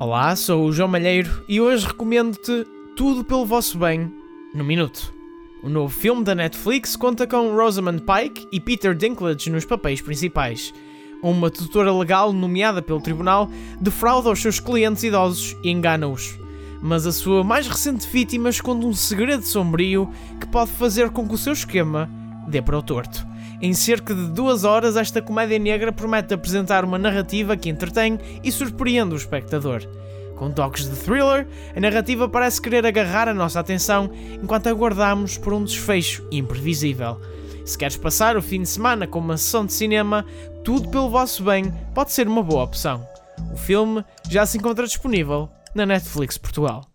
Olá, sou o João Malheiro e hoje recomendo-te Tudo pelo Vosso Bem, no Minuto. O novo filme da Netflix conta com Rosamund Pike e Peter Dinklage nos papéis principais. Uma tutora legal nomeada pelo tribunal defrauda os seus clientes idosos e engana-os. Mas a sua mais recente vítima esconde um segredo sombrio que pode fazer com que o seu esquema dê para o torto. Em cerca de duas horas, esta comédia negra promete apresentar uma narrativa que entretém e surpreende o espectador. Com toques de thriller, a narrativa parece querer agarrar a nossa atenção enquanto aguardamos por um desfecho imprevisível. Se queres passar o fim de semana com uma sessão de cinema, tudo pelo vosso bem pode ser uma boa opção. O filme já se encontra disponível na Netflix Portugal.